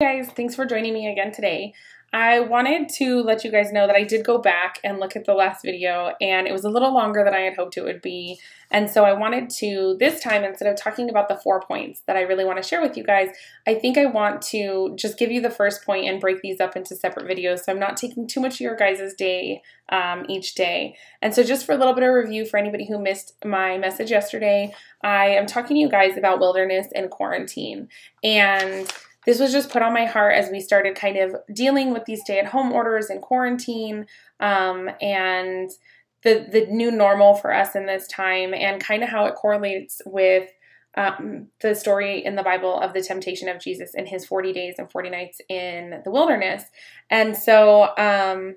guys, thanks for joining me again today. I wanted to let you guys know that I did go back and look at the last video and it was a little longer than I had hoped it would be. And so I wanted to, this time, instead of talking about the four points that I really want to share with you guys, I think I want to just give you the first point and break these up into separate videos so I'm not taking too much of your guys' day um, each day. And so just for a little bit of review for anybody who missed my message yesterday, I am talking to you guys about wilderness and quarantine. And this was just put on my heart as we started kind of dealing with these stay at home orders and quarantine um, and the, the new normal for us in this time and kind of how it correlates with um, the story in the Bible of the temptation of Jesus in his 40 days and 40 nights in the wilderness. And so um,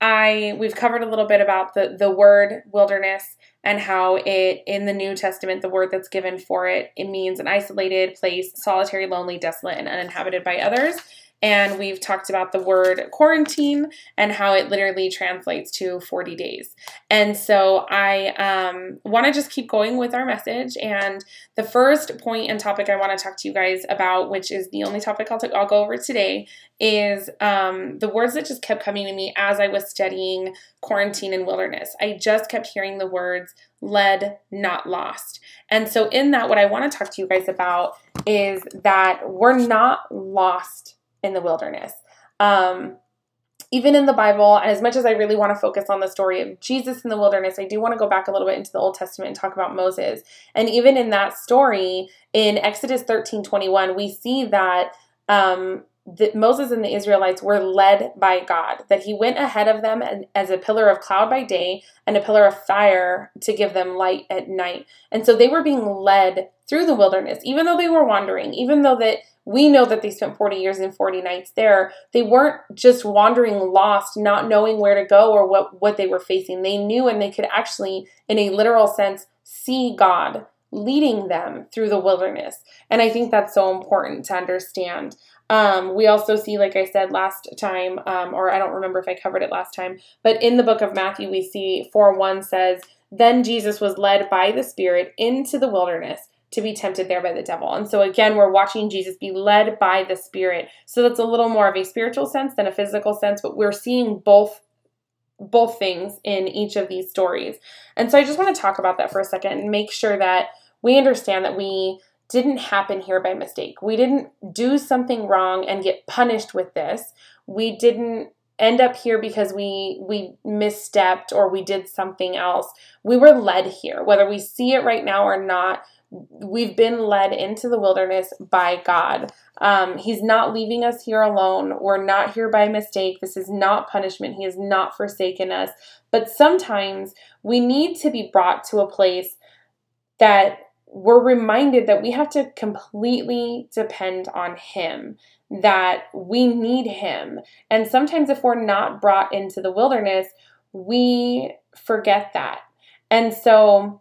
I we've covered a little bit about the the word wilderness and how it in the New Testament the word that's given for it it means an isolated place, solitary, lonely, desolate and uninhabited by others and we've talked about the word quarantine and how it literally translates to 40 days. And so I um, want to just keep going with our message. And the first point and topic I want to talk to you guys about, which is the only topic I'll, t- I'll go over today, is um, the words that just kept coming to me as I was studying quarantine and wilderness. I just kept hearing the words led, not lost. And so, in that, what I want to talk to you guys about is that we're not lost in the wilderness. Um, even in the Bible, and as much as I really want to focus on the story of Jesus in the wilderness, I do want to go back a little bit into the Old Testament and talk about Moses. And even in that story, in Exodus 13 21, we see that um, that Moses and the Israelites were led by God, that he went ahead of them as a pillar of cloud by day and a pillar of fire to give them light at night. And so they were being led through the wilderness, even though they were wandering, even though that we know that they spent 40 years and 40 nights there. They weren't just wandering lost, not knowing where to go or what, what they were facing. They knew and they could actually, in a literal sense, see God leading them through the wilderness. And I think that's so important to understand. Um, we also see, like I said last time, um, or I don't remember if I covered it last time, but in the book of Matthew, we see 4 1 says, Then Jesus was led by the Spirit into the wilderness to be tempted there by the devil. And so again, we're watching Jesus be led by the Spirit. So that's a little more of a spiritual sense than a physical sense, but we're seeing both both things in each of these stories. And so I just want to talk about that for a second and make sure that we understand that we didn't happen here by mistake. We didn't do something wrong and get punished with this. We didn't end up here because we we misstepped or we did something else. We were led here. Whether we see it right now or not, we've been led into the wilderness by God. Um, he's not leaving us here alone. We're not here by mistake. This is not punishment. He has not forsaken us. But sometimes we need to be brought to a place that we're reminded that we have to completely depend on Him, that we need Him. And sometimes, if we're not brought into the wilderness, we forget that. And so,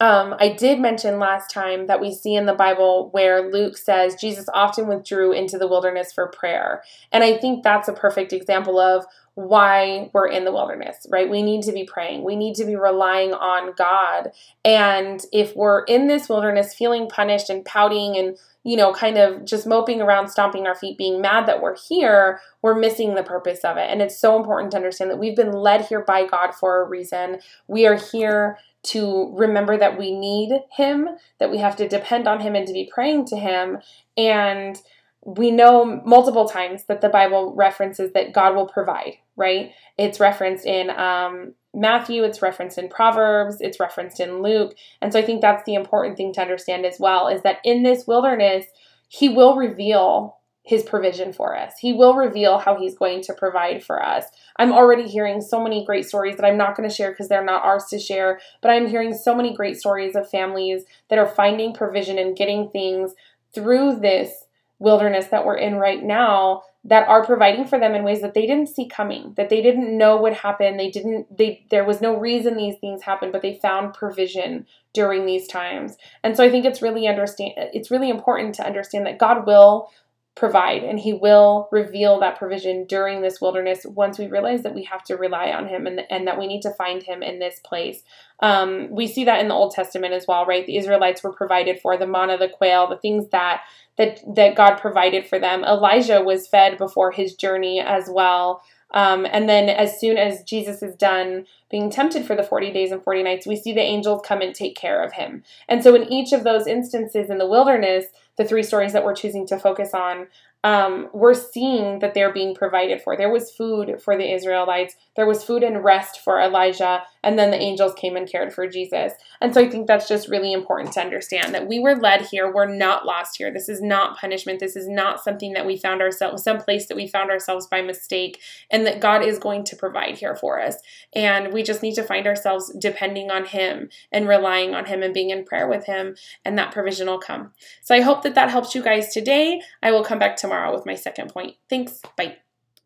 um, I did mention last time that we see in the Bible where Luke says Jesus often withdrew into the wilderness for prayer. And I think that's a perfect example of why we're in the wilderness, right? We need to be praying. We need to be relying on God. And if we're in this wilderness feeling punished and pouting and, you know, kind of just moping around, stomping our feet, being mad that we're here, we're missing the purpose of it. And it's so important to understand that we've been led here by God for a reason. We are here to remember that we need Him, that we have to depend on Him and to be praying to Him. And we know multiple times that the Bible references that God will provide, right? It's referenced in um, Matthew, it's referenced in Proverbs, it's referenced in Luke. And so I think that's the important thing to understand as well is that in this wilderness, He will reveal his provision for us. He will reveal how he's going to provide for us. I'm already hearing so many great stories that I'm not going to share because they're not ours to share, but I'm hearing so many great stories of families that are finding provision and getting things through this wilderness that we're in right now that are providing for them in ways that they didn't see coming that they didn't know would happen. They didn't they there was no reason these things happened but they found provision during these times. And so i think it's really understand it's really important to understand that god will provide and he will reveal that provision during this wilderness once we realize that we have to rely on him and, and that we need to find him in this place. Um, we see that in the old testament as well right? The israelites were provided for the manna the quail the things that that that god provided for them. Elijah was fed before his journey as well um, and then as soon as jesus is done being tempted for the 40 days and 40 nights we see the angels come and take care of him. And so in each of those instances in the wilderness the three stories that we're choosing to focus on, um, we're seeing that they're being provided for. There was food for the Israelites, there was food and rest for Elijah, and then the angels came and cared for Jesus. And so I think that's just really important to understand that we were led here. We're not lost here. This is not punishment. This is not something that we found ourselves, some place that we found ourselves by mistake, and that God is going to provide here for us. And we just need to find ourselves depending on Him and relying on Him and being in prayer with Him, and that provision will come. So I hope that that helps you guys today. I will come back tomorrow with my second point. Thanks. Bye.